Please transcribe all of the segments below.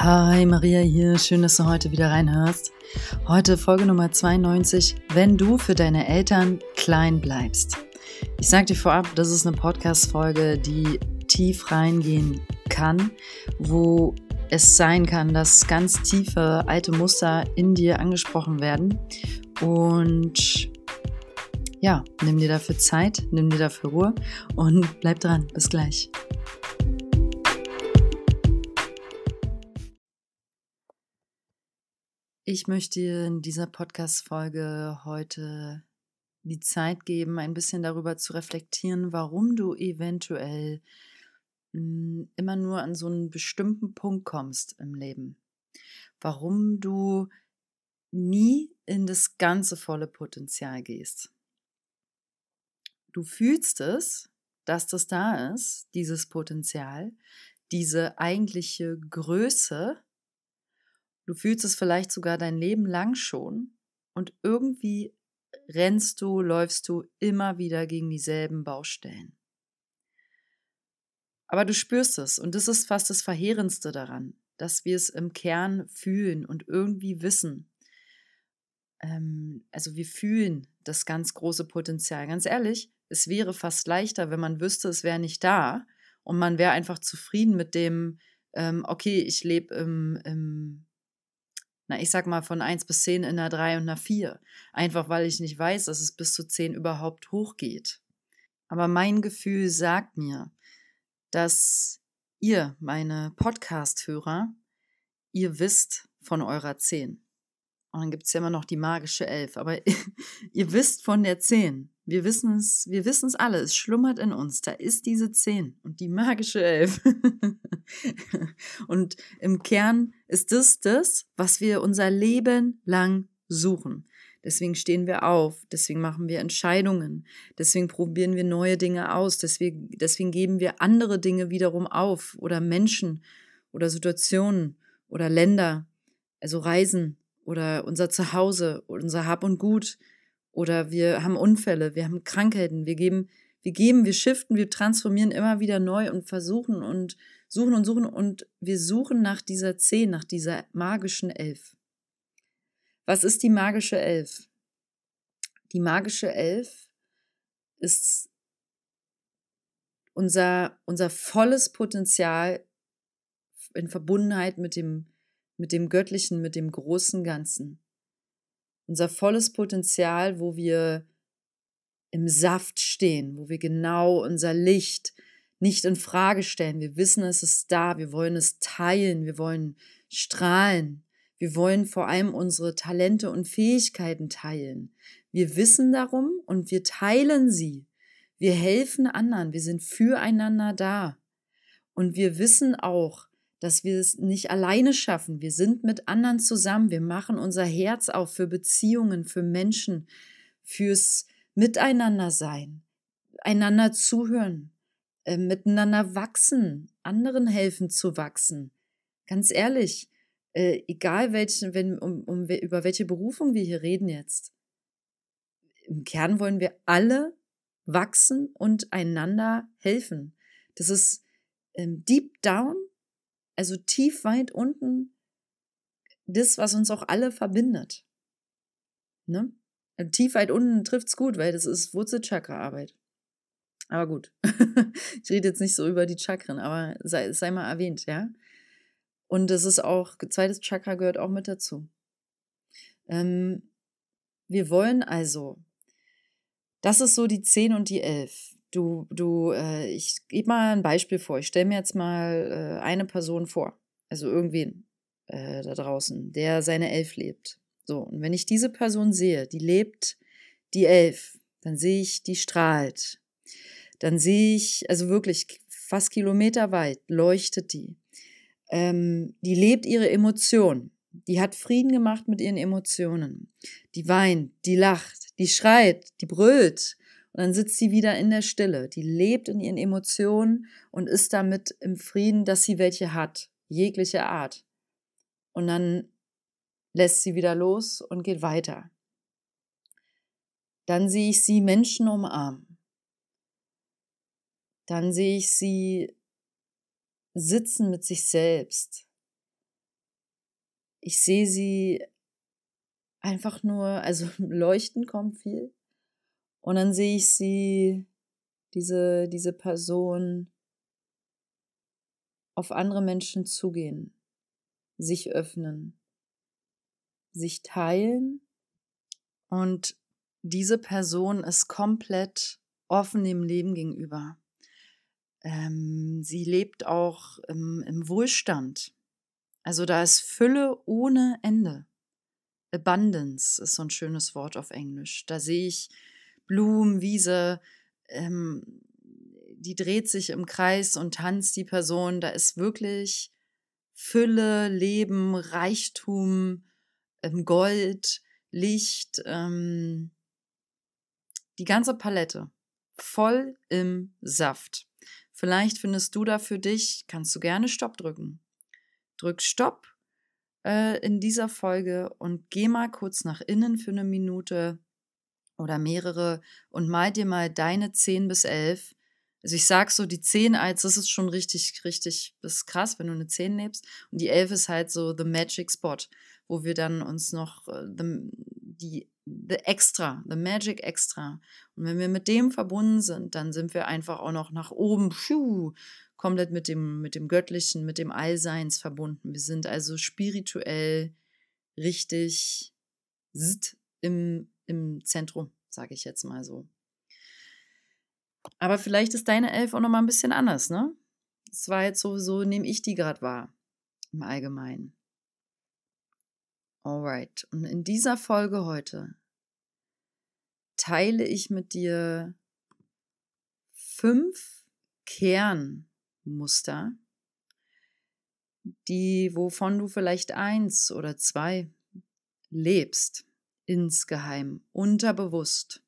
Hi, Maria hier. Schön, dass du heute wieder reinhörst. Heute Folge Nummer 92, wenn du für deine Eltern klein bleibst. Ich sage dir vorab, das ist eine Podcast-Folge, die tief reingehen kann, wo es sein kann, dass ganz tiefe alte Muster in dir angesprochen werden. Und ja, nimm dir dafür Zeit, nimm dir dafür Ruhe und bleib dran. Bis gleich. Ich möchte dir in dieser Podcast-Folge heute die Zeit geben, ein bisschen darüber zu reflektieren, warum du eventuell hm, immer nur an so einen bestimmten Punkt kommst im Leben. Warum du nie in das ganze volle Potenzial gehst. Du fühlst es, dass das da ist, dieses Potenzial, diese eigentliche Größe, Du fühlst es vielleicht sogar dein Leben lang schon und irgendwie rennst du, läufst du immer wieder gegen dieselben Baustellen. Aber du spürst es und das ist fast das Verheerendste daran, dass wir es im Kern fühlen und irgendwie wissen. Ähm, also wir fühlen das ganz große Potenzial. Ganz ehrlich, es wäre fast leichter, wenn man wüsste, es wäre nicht da und man wäre einfach zufrieden mit dem, ähm, okay, ich lebe im, im na, ich sag mal von 1 bis 10 in einer 3 und einer 4. Einfach weil ich nicht weiß, dass es bis zu 10 überhaupt hochgeht. Aber mein Gefühl sagt mir, dass ihr, meine Podcast-Hörer, ihr wisst von eurer 10. Und dann gibt es ja immer noch die magische 11. Aber ihr wisst von der 10. Wir wissen es, wir wissen es alle, es schlummert in uns. Da ist diese 10 und die magische 11. und im Kern ist das das, was wir unser Leben lang suchen. Deswegen stehen wir auf, deswegen machen wir Entscheidungen, deswegen probieren wir neue Dinge aus, deswegen, deswegen geben wir andere Dinge wiederum auf oder Menschen oder Situationen oder Länder, also Reisen oder unser Zuhause, unser Hab und Gut, oder wir haben Unfälle, wir haben Krankheiten, wir geben, wir geben, wir shiften, wir transformieren immer wieder neu und versuchen und suchen und suchen und wir suchen nach dieser Zehn, nach dieser magischen Elf. Was ist die magische Elf? Die magische Elf ist unser, unser volles Potenzial in Verbundenheit mit dem, mit dem Göttlichen, mit dem großen Ganzen unser volles Potenzial, wo wir im Saft stehen, wo wir genau unser Licht nicht in Frage stellen. Wir wissen, es ist da, wir wollen es teilen, wir wollen strahlen, wir wollen vor allem unsere Talente und Fähigkeiten teilen. Wir wissen darum und wir teilen sie. Wir helfen anderen, wir sind füreinander da. Und wir wissen auch, dass wir es nicht alleine schaffen. Wir sind mit anderen zusammen. Wir machen unser Herz auf für Beziehungen, für Menschen, fürs Miteinander sein, einander zuhören, äh, miteinander wachsen, anderen helfen zu wachsen. Ganz ehrlich, äh, egal welchen, wenn, um, um, über welche Berufung wir hier reden jetzt. Im Kern wollen wir alle wachsen und einander helfen. Das ist ähm, deep down also tief weit unten, das, was uns auch alle verbindet. Ne? Also tief weit unten trifft es gut, weil das ist Wurzelchakra-Arbeit. Aber gut, ich rede jetzt nicht so über die Chakren, aber sei, sei mal erwähnt, ja. Und das ist auch, zweites Chakra gehört auch mit dazu. Ähm, wir wollen also, das ist so die 10 und die 11. Du, du, äh, ich gebe mal ein Beispiel vor. Ich stelle mir jetzt mal äh, eine Person vor, also irgendwen äh, da draußen, der seine Elf lebt. So, und wenn ich diese Person sehe, die lebt die Elf, dann sehe ich, die strahlt. Dann sehe ich, also wirklich fast kilometerweit leuchtet die. Ähm, die lebt ihre Emotionen. Die hat Frieden gemacht mit ihren Emotionen. Die weint, die lacht, die schreit, die brüllt, und dann sitzt sie wieder in der Stille. Die lebt in ihren Emotionen und ist damit im Frieden, dass sie welche hat, jegliche Art. Und dann lässt sie wieder los und geht weiter. Dann sehe ich sie Menschen umarmen. Dann sehe ich sie sitzen mit sich selbst. ich sehe sie einfach nur, also leuchten kommt viel. Und dann sehe ich sie, diese, diese Person, auf andere Menschen zugehen, sich öffnen, sich teilen und diese Person ist komplett offen dem Leben gegenüber. Ähm, sie lebt auch im, im Wohlstand. Also da ist Fülle ohne Ende. Abundance ist so ein schönes Wort auf Englisch. Da sehe ich Blumen, Wiese, ähm, die dreht sich im Kreis und tanzt die Person. Da ist wirklich Fülle, Leben, Reichtum, ähm, Gold, Licht, ähm, die ganze Palette. Voll im Saft. Vielleicht findest du da für dich, kannst du gerne Stopp drücken. Drück Stopp äh, in dieser Folge und geh mal kurz nach innen für eine Minute oder mehrere und mal dir mal deine 10 bis 11 also ich sag so, die 10 als, das ist schon richtig, richtig, das ist krass, wenn du eine 10 lebst. Und die 11 ist halt so the magic spot, wo wir dann uns noch äh, the, die the extra, the magic extra. Und wenn wir mit dem verbunden sind, dann sind wir einfach auch noch nach oben, pschuh, komplett mit dem, mit dem Göttlichen, mit dem Allseins verbunden. Wir sind also spirituell richtig im, im Zentrum, sage ich jetzt mal so. Aber vielleicht ist deine Elf auch noch mal ein bisschen anders, ne? Das war jetzt sowieso, nehme ich die gerade wahr. Im Allgemeinen. Alright. Und in dieser Folge heute teile ich mit dir fünf Kernmuster, die, wovon du vielleicht eins oder zwei lebst, insgeheim, unterbewusst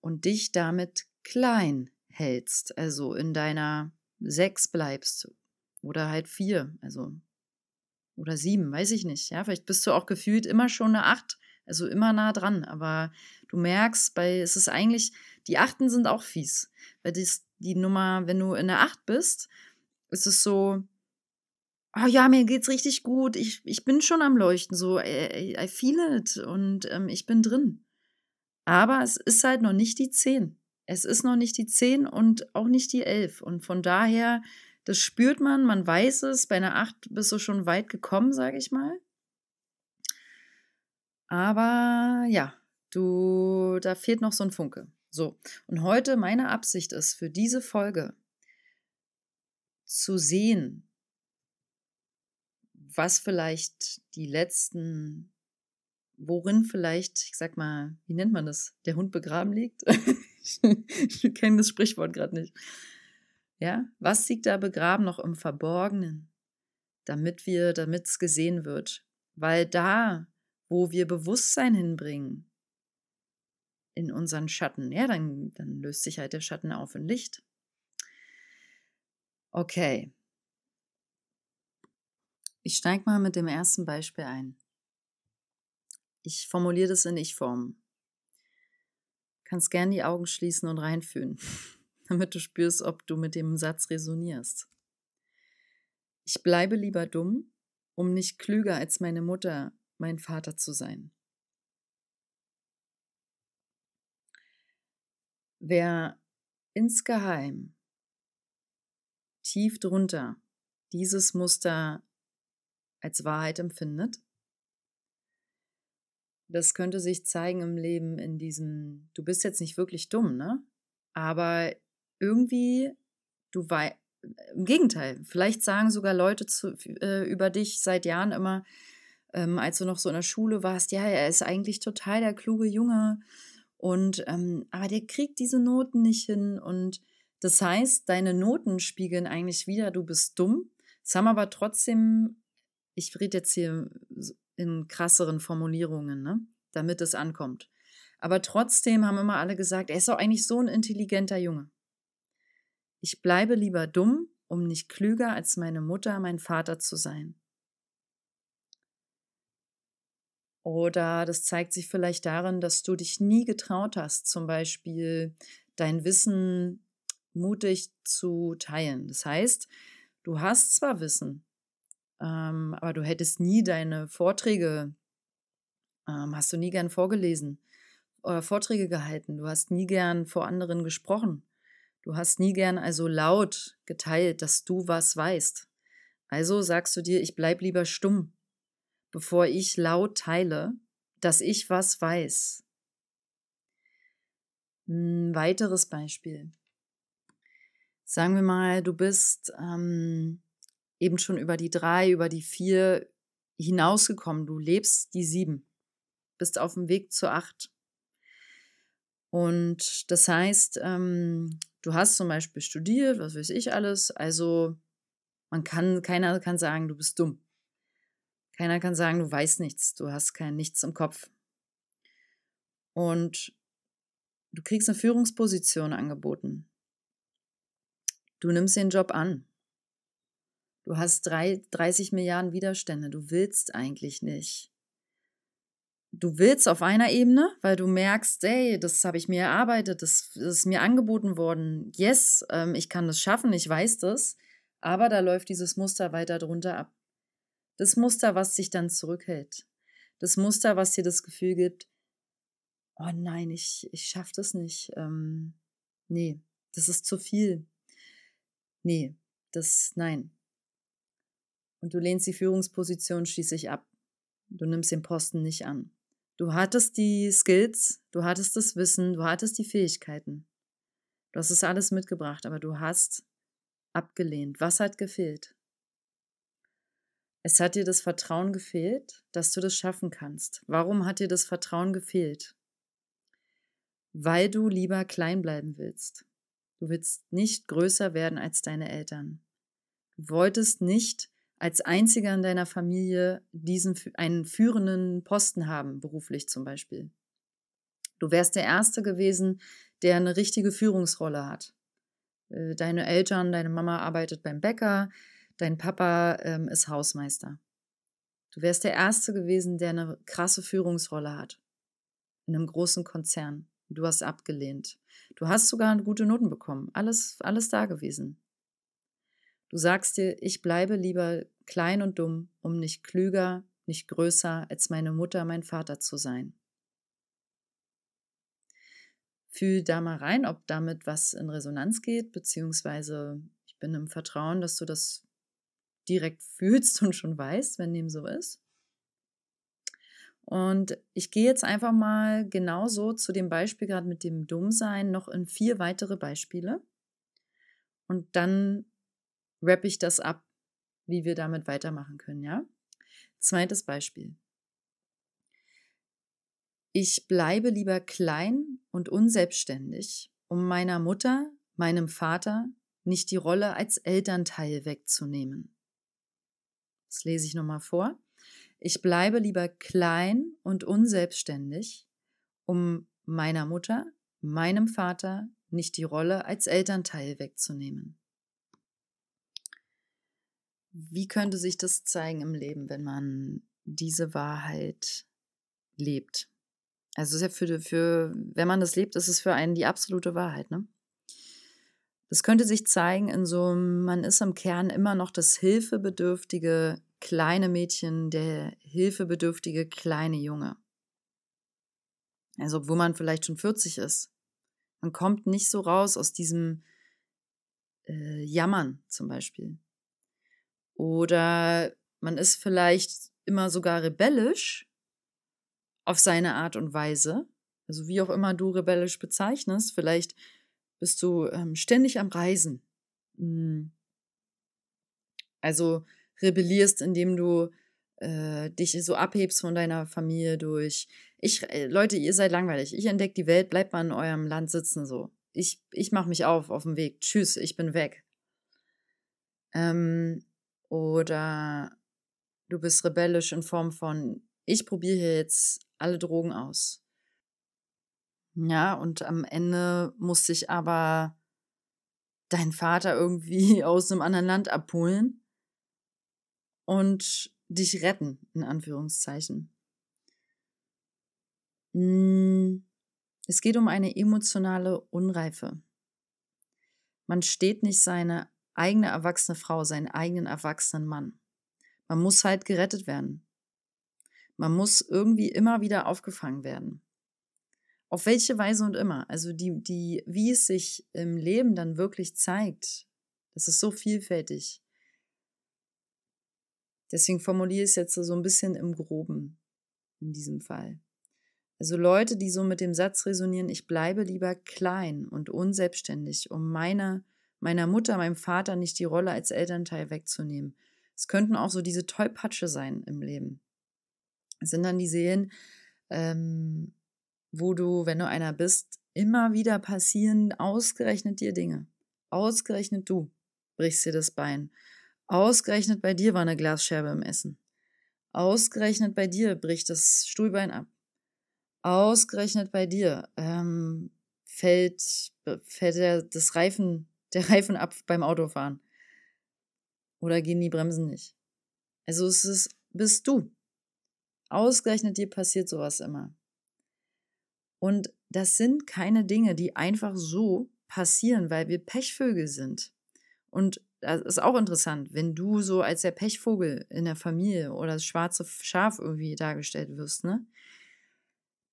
und dich damit klein hältst, also in deiner sechs bleibst oder halt vier, also oder sieben, weiß ich nicht. Ja, vielleicht bist du auch gefühlt immer schon eine acht, also immer nah dran. Aber du merkst, bei es ist eigentlich die Achten sind auch fies, weil das, die Nummer, wenn du in der Acht bist, ist es so, oh ja, mir geht's richtig gut, ich, ich bin schon am Leuchten, so, I, I feel it und ähm, ich bin drin. Aber es ist halt noch nicht die zehn. Es ist noch nicht die 10 und auch nicht die 11. Und von daher, das spürt man, man weiß es. Bei einer 8 bist du schon weit gekommen, sage ich mal. Aber ja, du, da fehlt noch so ein Funke. So, und heute meine Absicht ist für diese Folge zu sehen, was vielleicht die letzten, worin vielleicht, ich sag mal, wie nennt man das, der Hund begraben liegt? ich kenne das Sprichwort gerade nicht. Ja, was liegt da begraben noch im Verborgenen, damit wir, damit es gesehen wird? Weil da, wo wir Bewusstsein hinbringen, in unseren Schatten, ja, dann, dann löst sich halt der Schatten auf in Licht. Okay. Ich steige mal mit dem ersten Beispiel ein. Ich formuliere das in Ich-Form. Kannst gern die Augen schließen und reinfühlen, damit du spürst, ob du mit dem Satz resonierst. Ich bleibe lieber dumm, um nicht klüger als meine Mutter, mein Vater zu sein. Wer insgeheim tief drunter dieses Muster als Wahrheit empfindet, das könnte sich zeigen im Leben in diesem, du bist jetzt nicht wirklich dumm, ne? Aber irgendwie, du weißt, im Gegenteil, vielleicht sagen sogar Leute zu, äh, über dich seit Jahren immer, ähm, als du noch so in der Schule warst, ja, er ist eigentlich total der kluge Junge und ähm, aber der kriegt diese Noten nicht hin und das heißt, deine Noten spiegeln eigentlich wieder, du bist dumm. Es haben aber trotzdem, ich rede jetzt hier in krasseren Formulierungen, ne? damit es ankommt. Aber trotzdem haben immer alle gesagt, er ist doch eigentlich so ein intelligenter Junge. Ich bleibe lieber dumm, um nicht klüger als meine Mutter, mein Vater zu sein. Oder das zeigt sich vielleicht darin, dass du dich nie getraut hast, zum Beispiel dein Wissen mutig zu teilen. Das heißt, du hast zwar Wissen, ähm, aber du hättest nie deine Vorträge, ähm, hast du nie gern vorgelesen oder Vorträge gehalten. Du hast nie gern vor anderen gesprochen. Du hast nie gern also laut geteilt, dass du was weißt. Also sagst du dir, ich bleib lieber stumm, bevor ich laut teile, dass ich was weiß. Ein weiteres Beispiel. Sagen wir mal, du bist ähm, eben schon über die drei, über die vier hinausgekommen. Du lebst die sieben, bist auf dem Weg zur acht. Und das heißt, ähm, du hast zum Beispiel studiert, was weiß ich alles. Also man kann, keiner kann sagen, du bist dumm. Keiner kann sagen, du weißt nichts, du hast kein nichts im Kopf. Und du kriegst eine Führungsposition angeboten. Du nimmst den Job an. Du hast drei, 30 Milliarden Widerstände. Du willst eigentlich nicht. Du willst auf einer Ebene, weil du merkst, hey, das habe ich mir erarbeitet, das, das, ist mir angeboten worden. Yes, ähm, ich kann das schaffen, ich weiß das. Aber da läuft dieses Muster weiter drunter ab. Das Muster, was dich dann zurückhält. Das Muster, was dir das Gefühl gibt, oh nein, ich, ich schaffe das nicht. Ähm, nee, das ist zu viel. Nee, das, nein. Und du lehnst die Führungsposition schließlich ab. Du nimmst den Posten nicht an. Du hattest die Skills, du hattest das Wissen, du hattest die Fähigkeiten. Du hast es alles mitgebracht, aber du hast abgelehnt. Was hat gefehlt? Es hat dir das Vertrauen gefehlt, dass du das schaffen kannst. Warum hat dir das Vertrauen gefehlt? Weil du lieber klein bleiben willst. Du willst nicht größer werden als deine Eltern. Du wolltest nicht als einziger in deiner Familie diesen einen führenden Posten haben, beruflich zum Beispiel. Du wärst der Erste gewesen, der eine richtige Führungsrolle hat. Äh, deine Eltern, deine Mama arbeitet beim Bäcker, dein Papa ähm, ist Hausmeister. Du wärst der Erste gewesen, der eine krasse Führungsrolle hat. In einem großen Konzern. Du hast abgelehnt. Du hast sogar gute Noten bekommen. Alles, alles da gewesen. Du sagst dir, ich bleibe lieber klein und dumm, um nicht klüger, nicht größer als meine Mutter, mein Vater zu sein. Fühl da mal rein, ob damit was in Resonanz geht, beziehungsweise ich bin im Vertrauen, dass du das direkt fühlst und schon weißt, wenn dem so ist. Und ich gehe jetzt einfach mal genauso zu dem Beispiel gerade mit dem Dummsein noch in vier weitere Beispiele. Und dann rappe ich das ab, wie wir damit weitermachen können, ja? Zweites Beispiel. Ich bleibe lieber klein und unselbstständig, um meiner Mutter, meinem Vater nicht die Rolle als Elternteil wegzunehmen. Das lese ich nochmal vor. Ich bleibe lieber klein und unselbstständig, um meiner Mutter, meinem Vater nicht die Rolle als Elternteil wegzunehmen. Wie könnte sich das zeigen im Leben, wenn man diese Wahrheit lebt? Also ist ja für, für, wenn man das lebt, ist es für einen die absolute Wahrheit, ne? Das könnte sich zeigen in so, man ist im Kern immer noch das hilfebedürftige kleine Mädchen, der hilfebedürftige kleine Junge. Also, obwohl man vielleicht schon 40 ist. Man kommt nicht so raus aus diesem äh, Jammern zum Beispiel. Oder man ist vielleicht immer sogar rebellisch auf seine Art und Weise. Also wie auch immer du rebellisch bezeichnest. Vielleicht bist du ähm, ständig am Reisen. Hm. Also rebellierst, indem du äh, dich so abhebst von deiner Familie durch. Ich, äh, Leute, ihr seid langweilig. Ich entdecke die Welt, bleibt mal in eurem Land sitzen so. Ich, ich mache mich auf auf dem Weg. Tschüss, ich bin weg. Ähm, oder du bist rebellisch in Form von, ich probiere hier jetzt alle Drogen aus. Ja, und am Ende muss sich aber dein Vater irgendwie aus einem anderen Land abholen und dich retten, in Anführungszeichen. Hm, es geht um eine emotionale Unreife. Man steht nicht seine eigene erwachsene Frau, seinen eigenen erwachsenen Mann. Man muss halt gerettet werden. Man muss irgendwie immer wieder aufgefangen werden. Auf welche Weise und immer. Also die, die, wie es sich im Leben dann wirklich zeigt, das ist so vielfältig. Deswegen formuliere ich es jetzt so ein bisschen im Groben in diesem Fall. Also Leute, die so mit dem Satz resonieren, ich bleibe lieber klein und unselbstständig, um meiner, meiner Mutter, meinem Vater nicht die Rolle als Elternteil wegzunehmen. Es könnten auch so diese Tollpatsche sein im Leben. Es sind dann die Seelen, ähm, wo du, wenn du einer bist, immer wieder passieren ausgerechnet dir Dinge. Ausgerechnet du brichst dir das Bein. Ausgerechnet bei dir war eine Glasscherbe im Essen. Ausgerechnet bei dir bricht das Stuhlbein ab. Ausgerechnet bei dir ähm, fällt, fällt der, das Reifen, der Reifen ab beim Autofahren. Oder gehen die Bremsen nicht. Also es ist, bist du. Ausgerechnet dir passiert sowas immer. Und das sind keine Dinge, die einfach so passieren, weil wir Pechvögel sind. Und das ist auch interessant, wenn du so als der Pechvogel in der Familie oder das schwarze Schaf irgendwie dargestellt wirst, ne?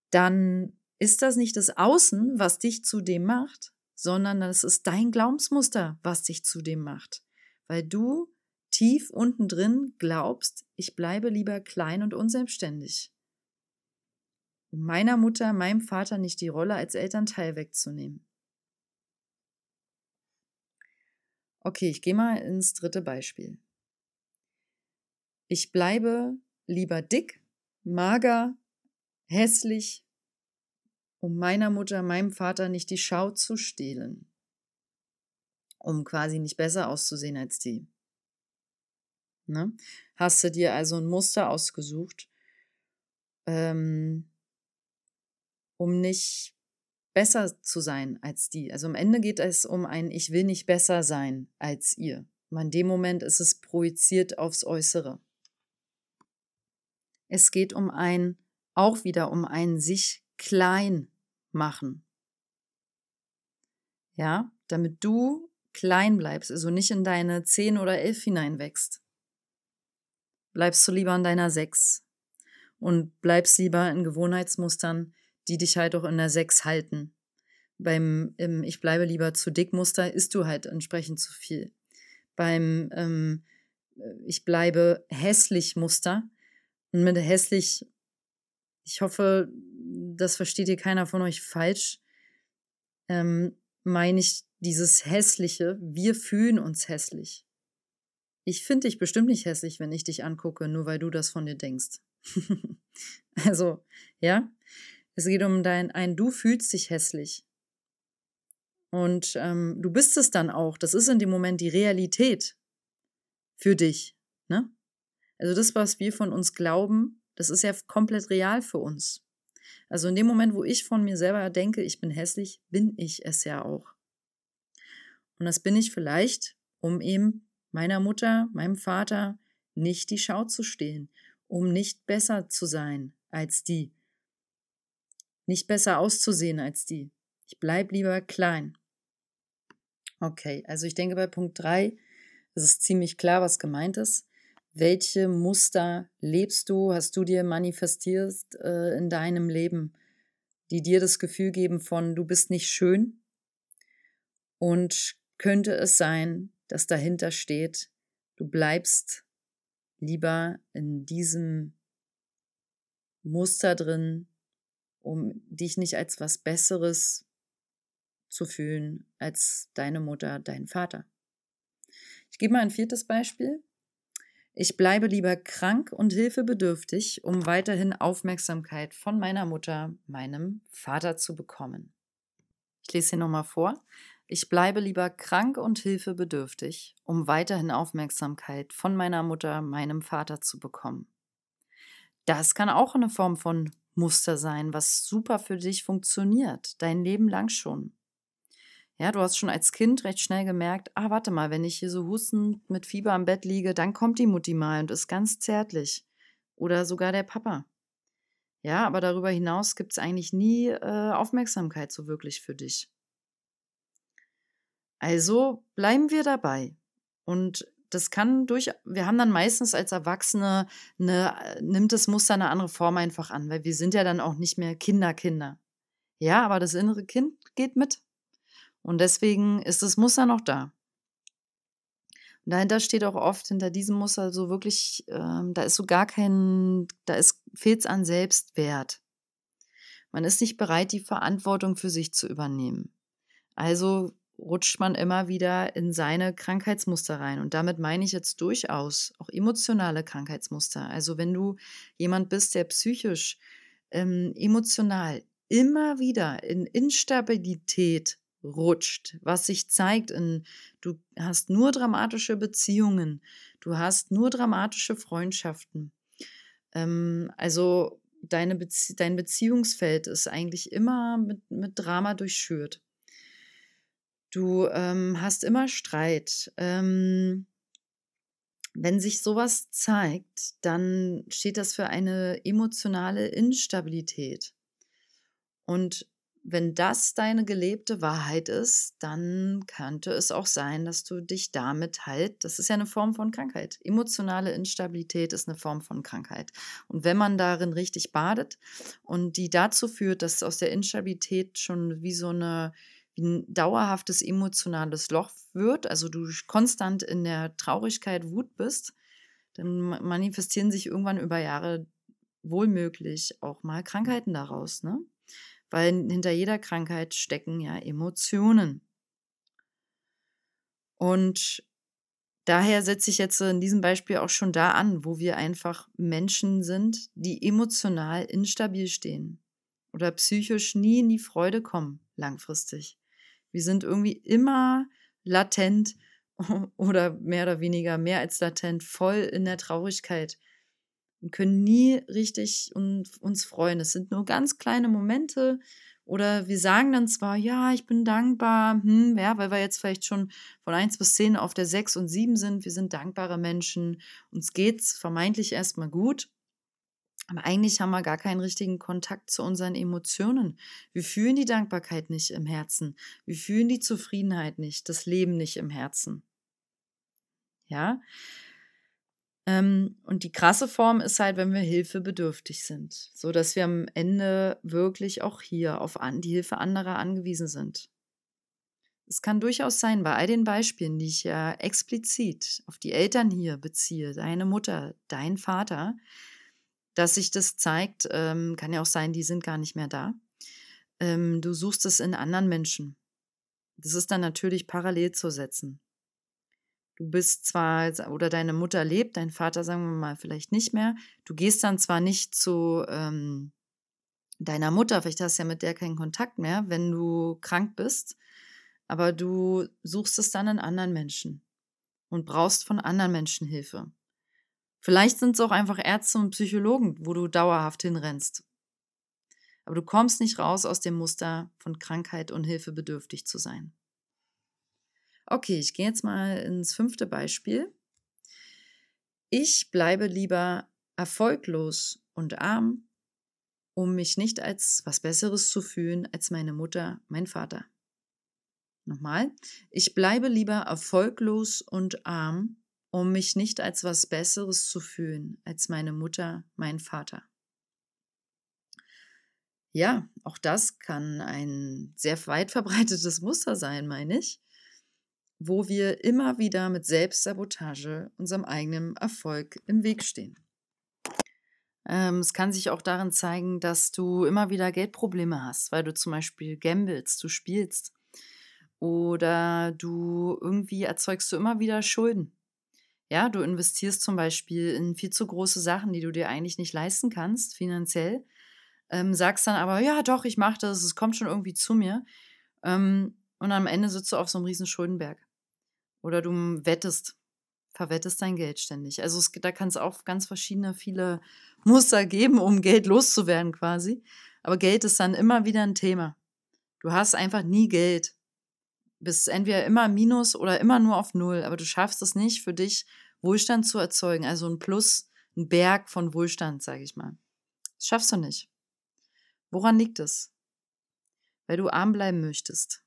Dann ist das nicht das Außen, was dich zu dem macht, sondern das ist dein Glaubensmuster, was dich zu dem macht. Weil du tief unten drin glaubst, ich bleibe lieber klein und unselbstständig. Um meiner Mutter, meinem Vater nicht die Rolle als Elternteil wegzunehmen. Okay, ich gehe mal ins dritte Beispiel. Ich bleibe lieber dick, mager, hässlich, um meiner Mutter, meinem Vater nicht die Schau zu stehlen, um quasi nicht besser auszusehen als die. Ne? Hast du dir also ein Muster ausgesucht, ähm, um nicht besser zu sein als die. Also am Ende geht es um ein Ich will nicht besser sein als ihr. Und in dem Moment ist es projiziert aufs Äußere. Es geht um ein, auch wieder um ein sich klein machen. Ja, damit du klein bleibst, also nicht in deine 10 oder 11 hineinwächst bleibst du lieber an deiner 6 und bleibst lieber in Gewohnheitsmustern, die dich halt auch in der 6 halten. Beim im Ich bleibe lieber zu dick Muster isst du halt entsprechend zu viel. Beim ähm, Ich bleibe hässlich Muster und mit hässlich, ich hoffe, das versteht ihr keiner von euch falsch, ähm, meine ich dieses Hässliche, wir fühlen uns hässlich. Ich finde dich bestimmt nicht hässlich, wenn ich dich angucke, nur weil du das von dir denkst. also, ja, es geht um dein ein Du fühlst dich hässlich. Und ähm, du bist es dann auch. Das ist in dem Moment die Realität für dich. Ne? Also das, was wir von uns glauben, das ist ja komplett real für uns. Also in dem Moment, wo ich von mir selber denke, ich bin hässlich, bin ich es ja auch. Und das bin ich vielleicht, um eben meiner Mutter, meinem Vater nicht die Schau zu stehen, um nicht besser zu sein als die, nicht besser auszusehen als die. Ich bleib lieber klein. Okay, also ich denke bei Punkt 3 ist es ziemlich klar, was gemeint ist. Welche Muster lebst du, hast du dir manifestiert äh, in deinem Leben, die dir das Gefühl geben von, du bist nicht schön? Und könnte es sein, das dahinter steht, du bleibst lieber in diesem Muster drin, um dich nicht als was Besseres zu fühlen als deine Mutter, dein Vater. Ich gebe mal ein viertes Beispiel. Ich bleibe lieber krank und hilfebedürftig, um weiterhin Aufmerksamkeit von meiner Mutter, meinem Vater zu bekommen. Ich lese hier nochmal vor. Ich bleibe lieber krank und hilfebedürftig, um weiterhin Aufmerksamkeit von meiner Mutter, meinem Vater zu bekommen. Das kann auch eine Form von Muster sein, was super für dich funktioniert, dein Leben lang schon. Ja, du hast schon als Kind recht schnell gemerkt, ah, warte mal, wenn ich hier so hustend mit Fieber am Bett liege, dann kommt die Mutti mal und ist ganz zärtlich. Oder sogar der Papa. Ja, aber darüber hinaus gibt es eigentlich nie äh, Aufmerksamkeit so wirklich für dich. Also bleiben wir dabei und das kann durch, wir haben dann meistens als Erwachsene, eine, nimmt das Muster eine andere Form einfach an, weil wir sind ja dann auch nicht mehr Kinder, Kinder. Ja, aber das innere Kind geht mit. Und deswegen ist das Muster noch da. Und dahinter steht auch oft hinter diesem Muster so wirklich, ähm, da ist so gar kein, da fehlt es an Selbstwert. Man ist nicht bereit, die Verantwortung für sich zu übernehmen. Also rutscht man immer wieder in seine Krankheitsmuster rein. Und damit meine ich jetzt durchaus auch emotionale Krankheitsmuster. Also wenn du jemand bist, der psychisch, ähm, emotional immer wieder in Instabilität rutscht, was sich zeigt in, du hast nur dramatische Beziehungen, du hast nur dramatische Freundschaften. Ähm, also deine Bezie dein Beziehungsfeld ist eigentlich immer mit, mit Drama durchschürt. Du ähm, hast immer Streit. Ähm, wenn sich sowas zeigt, dann steht das für eine emotionale Instabilität. Und wenn das deine gelebte Wahrheit ist, dann könnte es auch sein, dass du dich damit halt, das ist ja eine Form von Krankheit. Emotionale Instabilität ist eine Form von Krankheit. Und wenn man darin richtig badet und die dazu führt, dass aus der Instabilität schon wie so eine wie ein dauerhaftes emotionales Loch wird, also du konstant in der Traurigkeit, Wut bist, dann manifestieren sich irgendwann über Jahre wohlmöglich auch mal Krankheiten daraus, ne? Weil hinter jeder Krankheit stecken ja Emotionen. Und daher setze ich jetzt in diesem Beispiel auch schon da an, wo wir einfach Menschen sind, die emotional instabil stehen oder psychisch nie in die Freude kommen, langfristig. Wir sind irgendwie immer latent oder mehr oder weniger mehr als latent voll in der Traurigkeit und können nie richtig uns freuen. Es sind nur ganz kleine Momente oder wir sagen dann zwar, ja, ich bin dankbar, hm, ja, weil wir jetzt vielleicht schon von 1 bis 10 auf der 6 und 7 sind. Wir sind dankbare Menschen. Uns geht's vermeintlich erstmal gut. Aber eigentlich haben wir gar keinen richtigen Kontakt zu unseren Emotionen. Wir fühlen die Dankbarkeit nicht im Herzen. Wir fühlen die Zufriedenheit nicht, das Leben nicht im Herzen. Ja, ähm, und die krasse Form ist halt, wenn wir hilfebedürftig sind, so dass wir am Ende wirklich auch hier auf an, die Hilfe anderer angewiesen sind. Es kann durchaus sein, bei all den Beispielen, die ich ja explizit auf die Eltern hier beziehe, deine Mutter, dein Vater, dass sich das zeigt, ähm, kann ja auch sein, die sind gar nicht mehr da. Ähm, du suchst es in anderen Menschen. Das ist dann natürlich parallel zu setzen. Du bist zwar, oder deine Mutter lebt, dein Vater, sagen wir mal, vielleicht nicht mehr. Du gehst dann zwar nicht zu ähm, deiner Mutter, vielleicht hast du ja mit der keinen Kontakt mehr, wenn du krank bist, aber du suchst es dann in anderen Menschen und brauchst von anderen Menschen Hilfe. Vielleicht sind es auch einfach Ärzte und Psychologen, wo du dauerhaft hinrennst. Aber du kommst nicht raus aus dem Muster von Krankheit und hilfebedürftig zu sein. Okay, ich gehe jetzt mal ins fünfte Beispiel. Ich bleibe lieber erfolglos und arm, um mich nicht als was Besseres zu fühlen als meine Mutter, mein Vater. Nochmal, ich bleibe lieber erfolglos und arm, um mich nicht als was Besseres zu fühlen als meine Mutter, mein Vater. Ja, auch das kann ein sehr weit verbreitetes Muster sein, meine ich wo wir immer wieder mit Selbstsabotage unserem eigenen Erfolg im Weg stehen. Ähm, es kann sich auch darin zeigen, dass du immer wieder Geldprobleme hast, weil du zum Beispiel gambelst, du spielst oder du irgendwie erzeugst du immer wieder Schulden. Ja, du investierst zum Beispiel in viel zu große Sachen, die du dir eigentlich nicht leisten kannst, finanziell. Ähm, sagst dann aber, ja, doch, ich mache das, es kommt schon irgendwie zu mir. Ähm, und am Ende sitzt du auf so einem riesen Schuldenberg. Oder du wettest, verwettest dein Geld ständig. Also es, da kann es auch ganz verschiedene, viele Muster geben, um Geld loszuwerden quasi. Aber Geld ist dann immer wieder ein Thema. Du hast einfach nie Geld. Bist entweder immer minus oder immer nur auf Null. Aber du schaffst es nicht für dich, Wohlstand zu erzeugen. Also ein Plus, ein Berg von Wohlstand, sage ich mal. Das schaffst du nicht. Woran liegt es? Weil du arm bleiben möchtest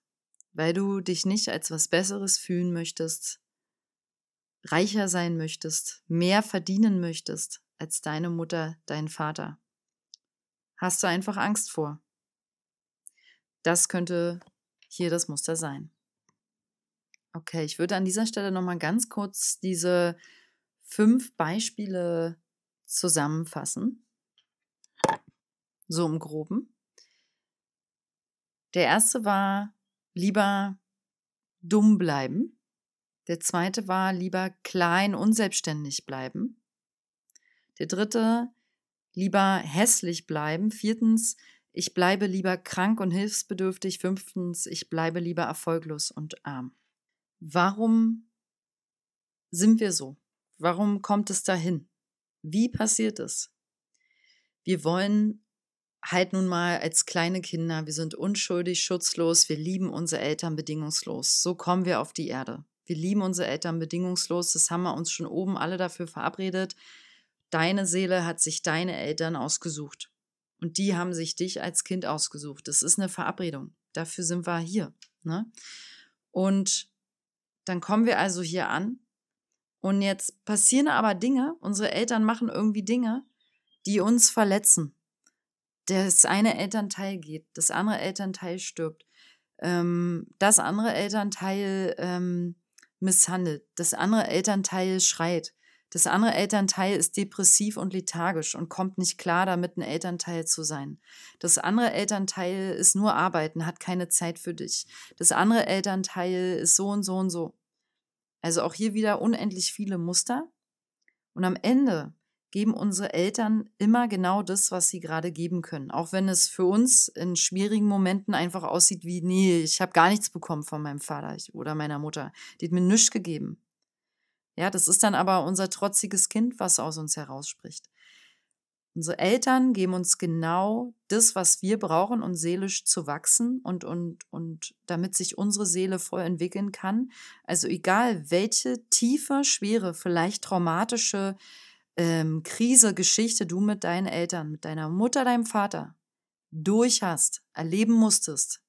weil du dich nicht als was Besseres fühlen möchtest, reicher sein möchtest, mehr verdienen möchtest als deine Mutter, dein Vater. Hast du einfach Angst vor. Das könnte hier das Muster sein. Okay, ich würde an dieser Stelle nochmal ganz kurz diese fünf Beispiele zusammenfassen. So im groben. Der erste war lieber dumm bleiben. Der zweite war lieber klein unselbstständig bleiben. Der dritte lieber hässlich bleiben. Viertens, ich bleibe lieber krank und hilfsbedürftig. Fünftens, ich bleibe lieber erfolglos und arm. Warum sind wir so? Warum kommt es dahin? Wie passiert es? Wir wollen halt nun mal als kleine Kinder, wir sind unschuldig, schutzlos, wir lieben unsere Eltern bedingungslos. So kommen wir auf die Erde. Wir lieben unsere Eltern bedingungslos, das haben wir uns schon oben alle dafür verabredet. Deine Seele hat sich deine Eltern ausgesucht. Und die haben sich dich als Kind ausgesucht. Das ist eine Verabredung. Dafür sind wir hier. Ne? Und dann kommen wir also hier an. Und jetzt passieren aber Dinge, unsere Eltern machen irgendwie Dinge, die uns verletzen das eine Elternteil geht, das andere Elternteil stirbt, ähm, das andere Elternteil ähm, misshandelt, das andere Elternteil schreit, das andere Elternteil ist depressiv und lethargisch und kommt nicht klar damit, ein Elternteil zu sein. Das andere Elternteil ist nur arbeiten, hat keine Zeit für dich. Das andere Elternteil ist so und so und so. Also auch hier wieder unendlich viele Muster. Und am Ende geben unsere Eltern immer genau das, was sie gerade geben können. Auch wenn es für uns in schwierigen Momenten einfach aussieht wie, nee, ich habe gar nichts bekommen von meinem Vater oder meiner Mutter. Die hat mir nichts gegeben. Ja, das ist dann aber unser trotziges Kind, was aus uns herausspricht. Unsere Eltern geben uns genau das, was wir brauchen, um seelisch zu wachsen und, und, und damit sich unsere Seele voll entwickeln kann. Also egal, welche tiefe, schwere, vielleicht traumatische ähm, Krise, Geschichte du mit deinen Eltern, mit deiner Mutter, deinem Vater durch hast, erleben musstest.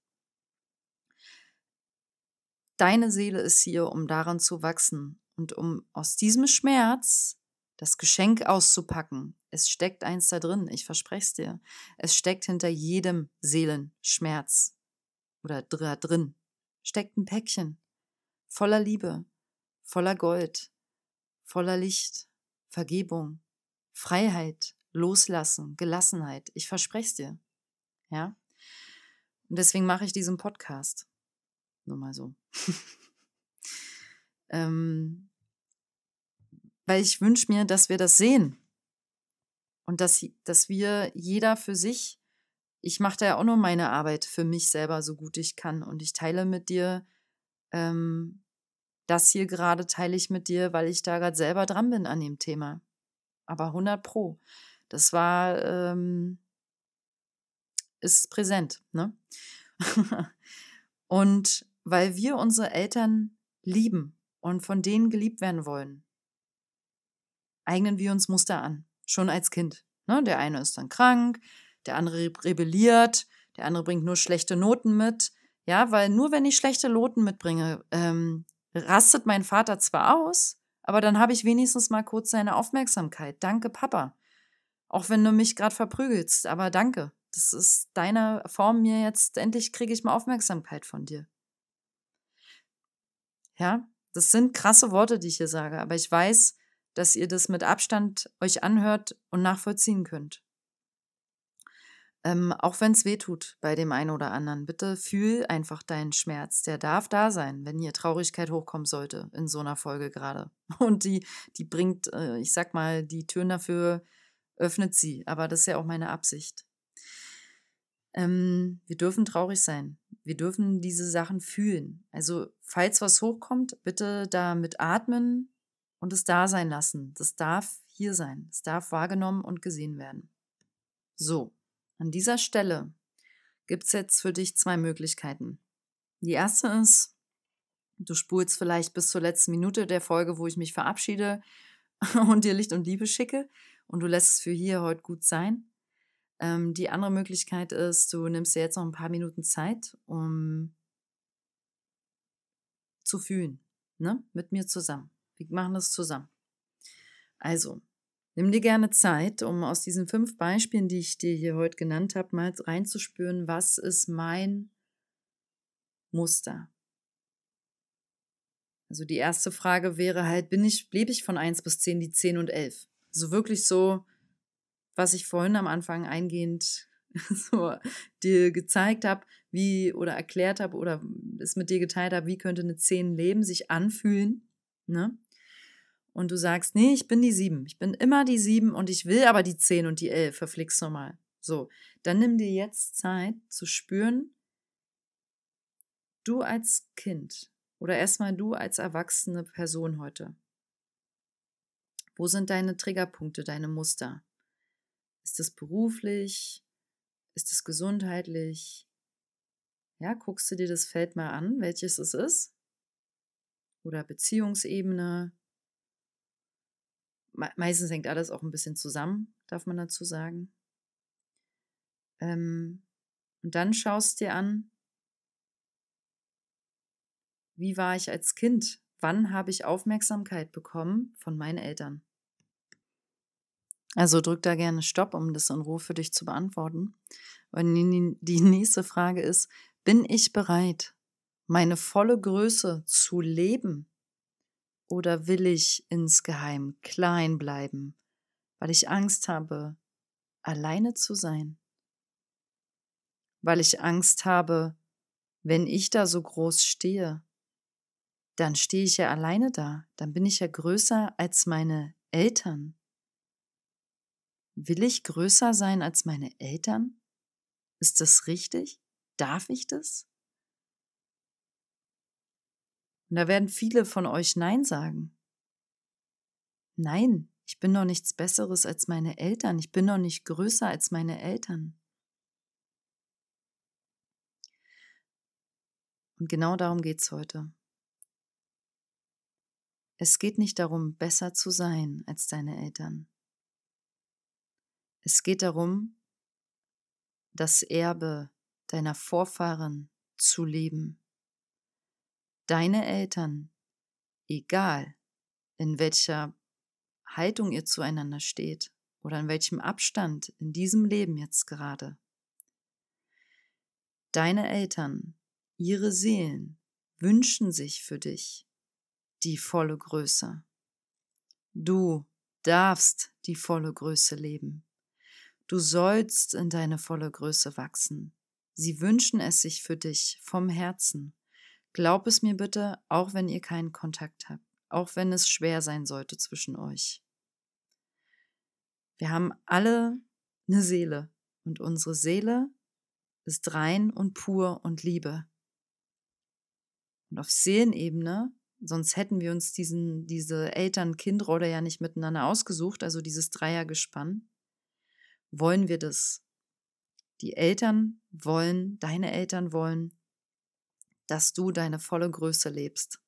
Deine Seele ist hier, um daran zu wachsen und um aus diesem Schmerz das Geschenk auszupacken. Es steckt eins da drin, ich verspreche es dir. Es steckt hinter jedem Seelenschmerz oder drin. Steckt ein Päckchen voller Liebe, voller Gold, voller Licht, Vergebung, Freiheit, Loslassen, Gelassenheit. Ich verspreche es dir. Ja? Und deswegen mache ich diesen Podcast. Nur mal so. ähm, weil ich wünsche mir, dass wir das sehen. Und dass, dass wir jeder für sich, ich mache da ja auch nur meine Arbeit für mich selber so gut ich kann. Und ich teile mit dir ähm, das hier gerade teile ich mit dir, weil ich da gerade selber dran bin an dem Thema. Aber 100 Pro. Das war, ähm, ist präsent, ne? und weil wir unsere Eltern lieben und von denen geliebt werden wollen, eignen wir uns Muster an, schon als Kind. Ne? Der eine ist dann krank, der andere rebelliert, der andere bringt nur schlechte Noten mit. Ja, weil nur wenn ich schlechte Noten mitbringe, ähm, rastet mein Vater zwar aus, aber dann habe ich wenigstens mal kurz seine Aufmerksamkeit. Danke, Papa. Auch wenn du mich gerade verprügelst, aber danke. Das ist deine Form mir jetzt, endlich kriege ich mal Aufmerksamkeit von dir. Ja, das sind krasse Worte, die ich hier sage, aber ich weiß, dass ihr das mit Abstand euch anhört und nachvollziehen könnt. Ähm, auch wenn es weh tut bei dem einen oder anderen, bitte fühl einfach deinen Schmerz. Der darf da sein, wenn hier Traurigkeit hochkommen sollte in so einer Folge gerade. Und die, die bringt, äh, ich sag mal, die Türen dafür öffnet sie. Aber das ist ja auch meine Absicht. Ähm, wir dürfen traurig sein. Wir dürfen diese Sachen fühlen. Also, falls was hochkommt, bitte damit atmen und es da sein lassen. Das darf hier sein. Es darf wahrgenommen und gesehen werden. So, an dieser Stelle gibt es jetzt für dich zwei Möglichkeiten. Die erste ist, du spulst vielleicht bis zur letzten Minute der Folge, wo ich mich verabschiede und dir Licht und Liebe schicke und du lässt es für hier heute gut sein. Ähm, die andere Möglichkeit ist, du nimmst dir jetzt noch ein paar Minuten Zeit, um zu fühlen, ne? mit mir zusammen. Wir machen das zusammen. Also, nimm dir gerne Zeit, um aus diesen fünf Beispielen, die ich dir hier heute genannt habe, mal reinzuspüren, was ist mein Muster? Also die erste Frage wäre halt, bin ich, lebe ich von 1 bis 10 die 10 und 11? Also wirklich so, was ich vorhin am Anfang eingehend so dir gezeigt habe, wie oder erklärt habe oder es mit dir geteilt habe, wie könnte eine 10 leben, sich anfühlen, ne? Und du sagst, nee, ich bin die 7. Ich bin immer die 7 und ich will aber die 10 und die 11, verflixt nochmal. So, dann nimm dir jetzt Zeit zu spüren, du als Kind, oder erstmal du als erwachsene Person heute. Wo sind deine Triggerpunkte, deine Muster? Ist es beruflich? Ist es gesundheitlich? Ja, guckst du dir das Feld mal an, welches es ist? Oder Beziehungsebene? Meistens hängt alles auch ein bisschen zusammen, darf man dazu sagen. Ähm, und dann schaust dir an, wie war ich als Kind? Wann habe ich Aufmerksamkeit bekommen von meinen Eltern? Also drück da gerne Stopp, um das in Ruhe für dich zu beantworten. Und die nächste Frage ist, bin ich bereit, meine volle Größe zu leben? Oder will ich insgeheim klein bleiben, weil ich Angst habe, alleine zu sein? Weil ich Angst habe, wenn ich da so groß stehe, dann stehe ich ja alleine da, dann bin ich ja größer als meine Eltern. Will ich größer sein als meine Eltern? Ist das richtig? Darf ich das? Und da werden viele von euch Nein sagen. Nein, ich bin doch nichts Besseres als meine Eltern. Ich bin doch nicht größer als meine Eltern. Und genau darum geht es heute. Es geht nicht darum, besser zu sein als deine Eltern. Es geht darum, das Erbe deiner Vorfahren zu leben. Deine Eltern, egal in welcher Haltung ihr zueinander steht oder in welchem Abstand in diesem Leben jetzt gerade. Deine Eltern, ihre Seelen wünschen sich für dich die volle Größe. Du darfst die volle Größe leben. Du sollst in deine volle Größe wachsen. Sie wünschen es sich für dich vom Herzen. Glaub es mir bitte, auch wenn ihr keinen Kontakt habt, auch wenn es schwer sein sollte zwischen euch. Wir haben alle eine Seele und unsere Seele ist rein und pur und Liebe. Und auf Seelenebene Sonst hätten wir uns diesen, diese Eltern-Kind-Rolle ja nicht miteinander ausgesucht, also dieses Dreiergespann. Wollen wir das? Die Eltern wollen, deine Eltern wollen, dass du deine volle Größe lebst.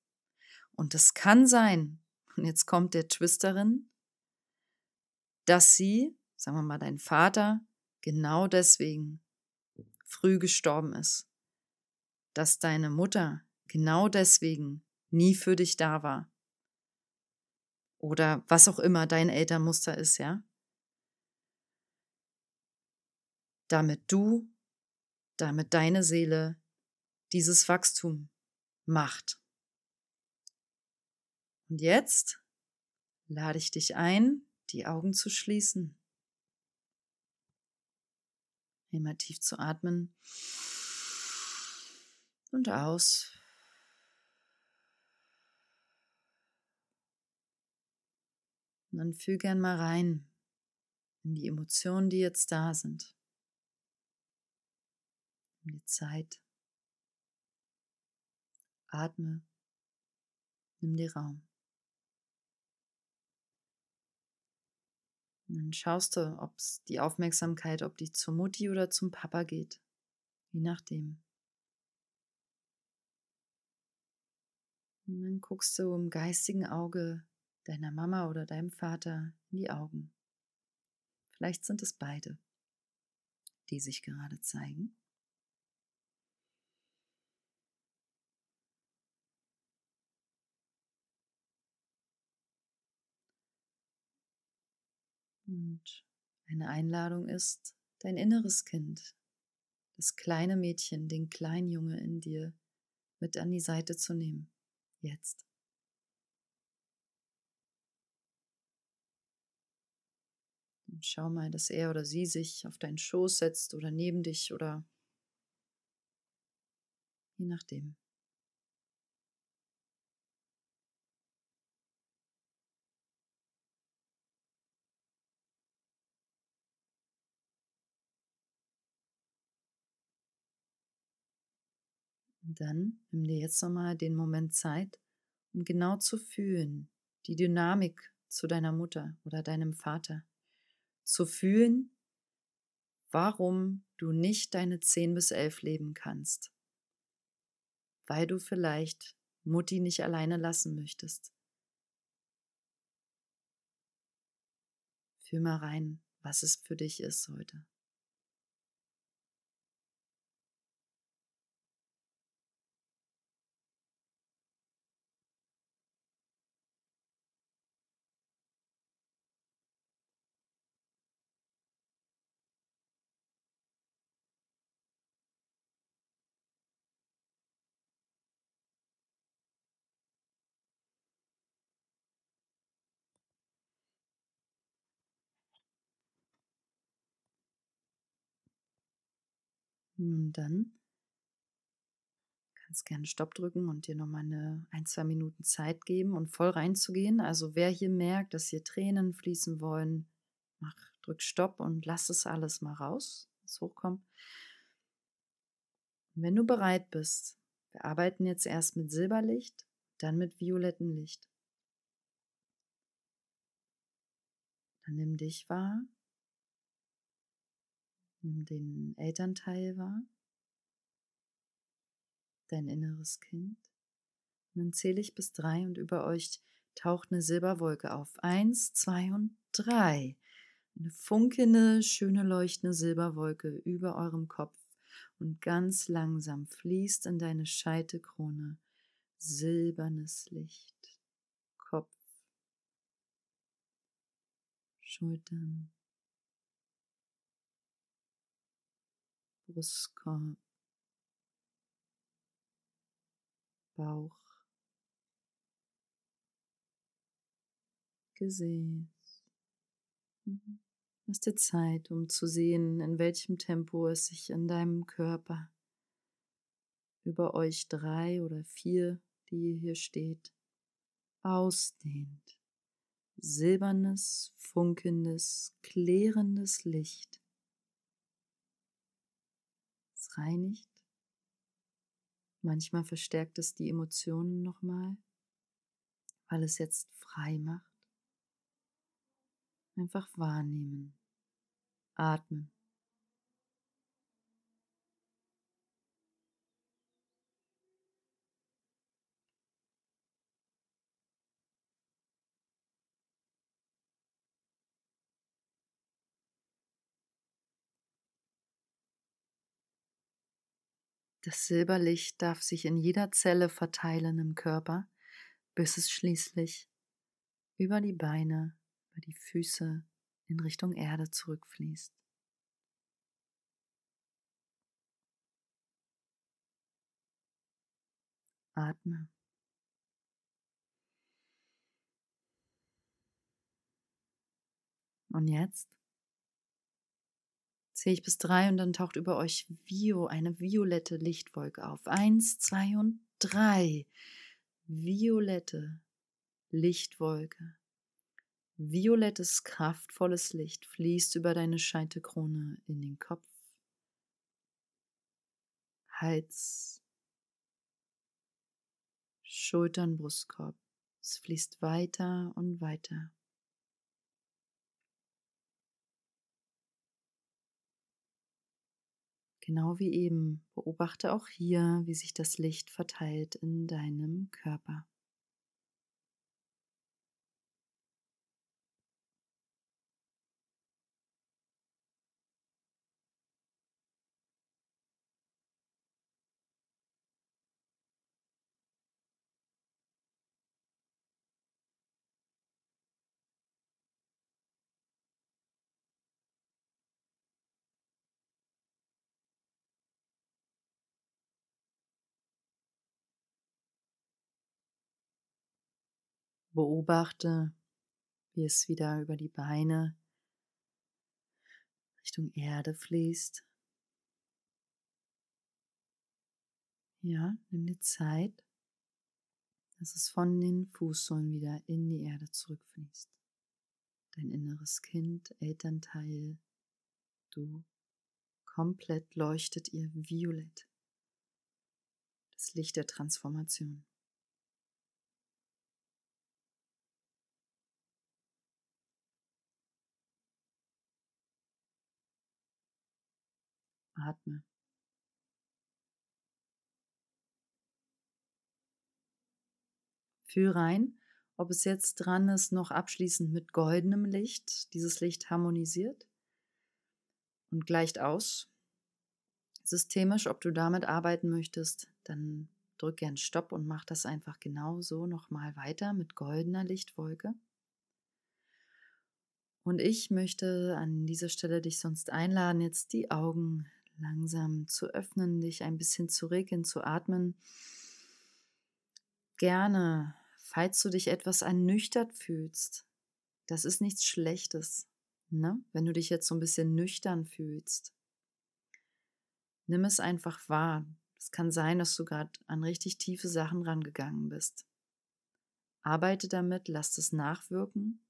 Und es kann sein, und jetzt kommt der Twisterin, dass sie, sagen wir mal, dein Vater, genau deswegen früh gestorben ist. Dass deine Mutter genau deswegen nie für dich da war. Oder was auch immer dein Elternmuster ist, ja? Damit du, damit deine Seele dieses Wachstum macht. Und jetzt lade ich dich ein, die Augen zu schließen. Einmal tief zu atmen und aus. Und dann fühl gern mal rein in die Emotionen, die jetzt da sind. In die Zeit. Atme. Nimm dir Raum. Und dann schaust du, ob die Aufmerksamkeit, ob die zur Mutti oder zum Papa geht. Je nachdem. Und dann guckst du im geistigen Auge deiner Mama oder deinem Vater in die Augen. Vielleicht sind es beide, die sich gerade zeigen. Und eine Einladung ist, dein inneres Kind, das kleine Mädchen, den kleinen Junge in dir mit an die Seite zu nehmen. Jetzt. Und schau mal, dass er oder sie sich auf deinen Schoß setzt oder neben dich oder je nachdem. Dann nimm dir jetzt nochmal den Moment Zeit, um genau zu fühlen, die Dynamik zu deiner Mutter oder deinem Vater. Zu fühlen, warum du nicht deine 10 bis 11 leben kannst. Weil du vielleicht Mutti nicht alleine lassen möchtest. Fühl mal rein, was es für dich ist heute. Und dann kannst gerne Stopp drücken und dir nochmal eine ein, zwei Minuten Zeit geben und voll reinzugehen. Also wer hier merkt, dass hier Tränen fließen wollen, mach, drück Stopp und lass es alles mal raus, was hochkommt. Wenn du bereit bist, wir arbeiten jetzt erst mit Silberlicht, dann mit violettem Licht. Dann nimm dich wahr Nimm den Elternteil wahr, dein inneres Kind. Und dann zähle ich bis drei und über euch taucht eine Silberwolke auf. Eins, zwei und drei. Eine funkelnde, schöne, leuchtende Silberwolke über eurem Kopf. Und ganz langsam fließt in deine Scheitelkrone silbernes Licht. Kopf, Schultern, Brustkorb, Bauch, Gesäß. Mhm. Lass dir Zeit, um zu sehen, in welchem Tempo es sich in deinem Körper über euch drei oder vier, die hier steht, ausdehnt. Silbernes, funkelndes, klärendes Licht reinigt. Manchmal verstärkt es die Emotionen nochmal, weil es jetzt frei macht. Einfach wahrnehmen, atmen. Das Silberlicht darf sich in jeder Zelle verteilen im Körper, bis es schließlich über die Beine, über die Füße in Richtung Erde zurückfließt. Atme. Und jetzt zähle ich bis drei und dann taucht über euch Vio, eine violette Lichtwolke auf. Eins, zwei und drei. Violette Lichtwolke. Violettes, kraftvolles Licht fließt über deine Scheitelkrone in den Kopf, Hals, Schultern, Brustkorb. Es fließt weiter und weiter. Genau wie eben, beobachte auch hier, wie sich das Licht verteilt in deinem Körper. Beobachte, wie es wieder über die Beine Richtung Erde fließt. Ja, nimm dir Zeit, dass es von den Fußsohlen wieder in die Erde zurückfließt. Dein inneres Kind, Elternteil, du, komplett leuchtet ihr violett. Das Licht der Transformation. Atme. Fühl rein, ob es jetzt dran ist, noch abschließend mit goldenem Licht. Dieses Licht harmonisiert und gleicht aus. Systemisch, ob du damit arbeiten möchtest, dann drück gern Stopp und mach das einfach genauso nochmal weiter mit goldener Lichtwolke. Und ich möchte an dieser Stelle dich sonst einladen, jetzt die Augen langsam zu öffnen, dich ein bisschen zu regeln, zu atmen. Gerne, falls du dich etwas ernüchtert fühlst, das ist nichts Schlechtes, ne? wenn du dich jetzt so ein bisschen nüchtern fühlst. Nimm es einfach wahr. Es kann sein, dass du gerade an richtig tiefe Sachen rangegangen bist. Arbeite damit, lass es nachwirken.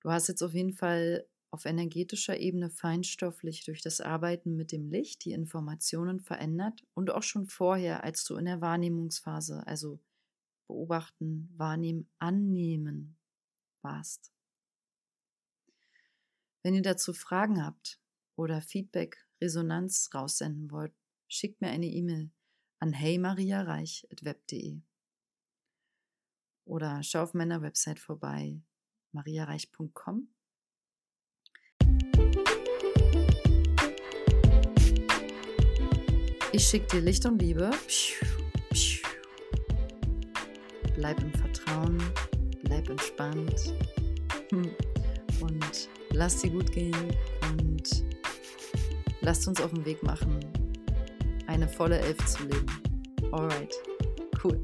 Du hast jetzt auf jeden Fall auf energetischer Ebene feinstofflich durch das Arbeiten mit dem Licht die Informationen verändert und auch schon vorher, als du in der Wahrnehmungsphase, also beobachten, wahrnehmen, annehmen warst. Wenn ihr dazu Fragen habt oder Feedback, Resonanz raussenden wollt, schickt mir eine E-Mail an heymariareich.web.de oder schau auf meiner Website vorbei, mariareich.com Ich schicke dir Licht und Liebe. Bleib im Vertrauen, bleib entspannt und lass dir gut gehen und lasst uns auf den Weg machen, eine volle Elf zu leben. Alright, cool.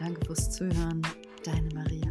Danke fürs Zuhören. Deine Maria.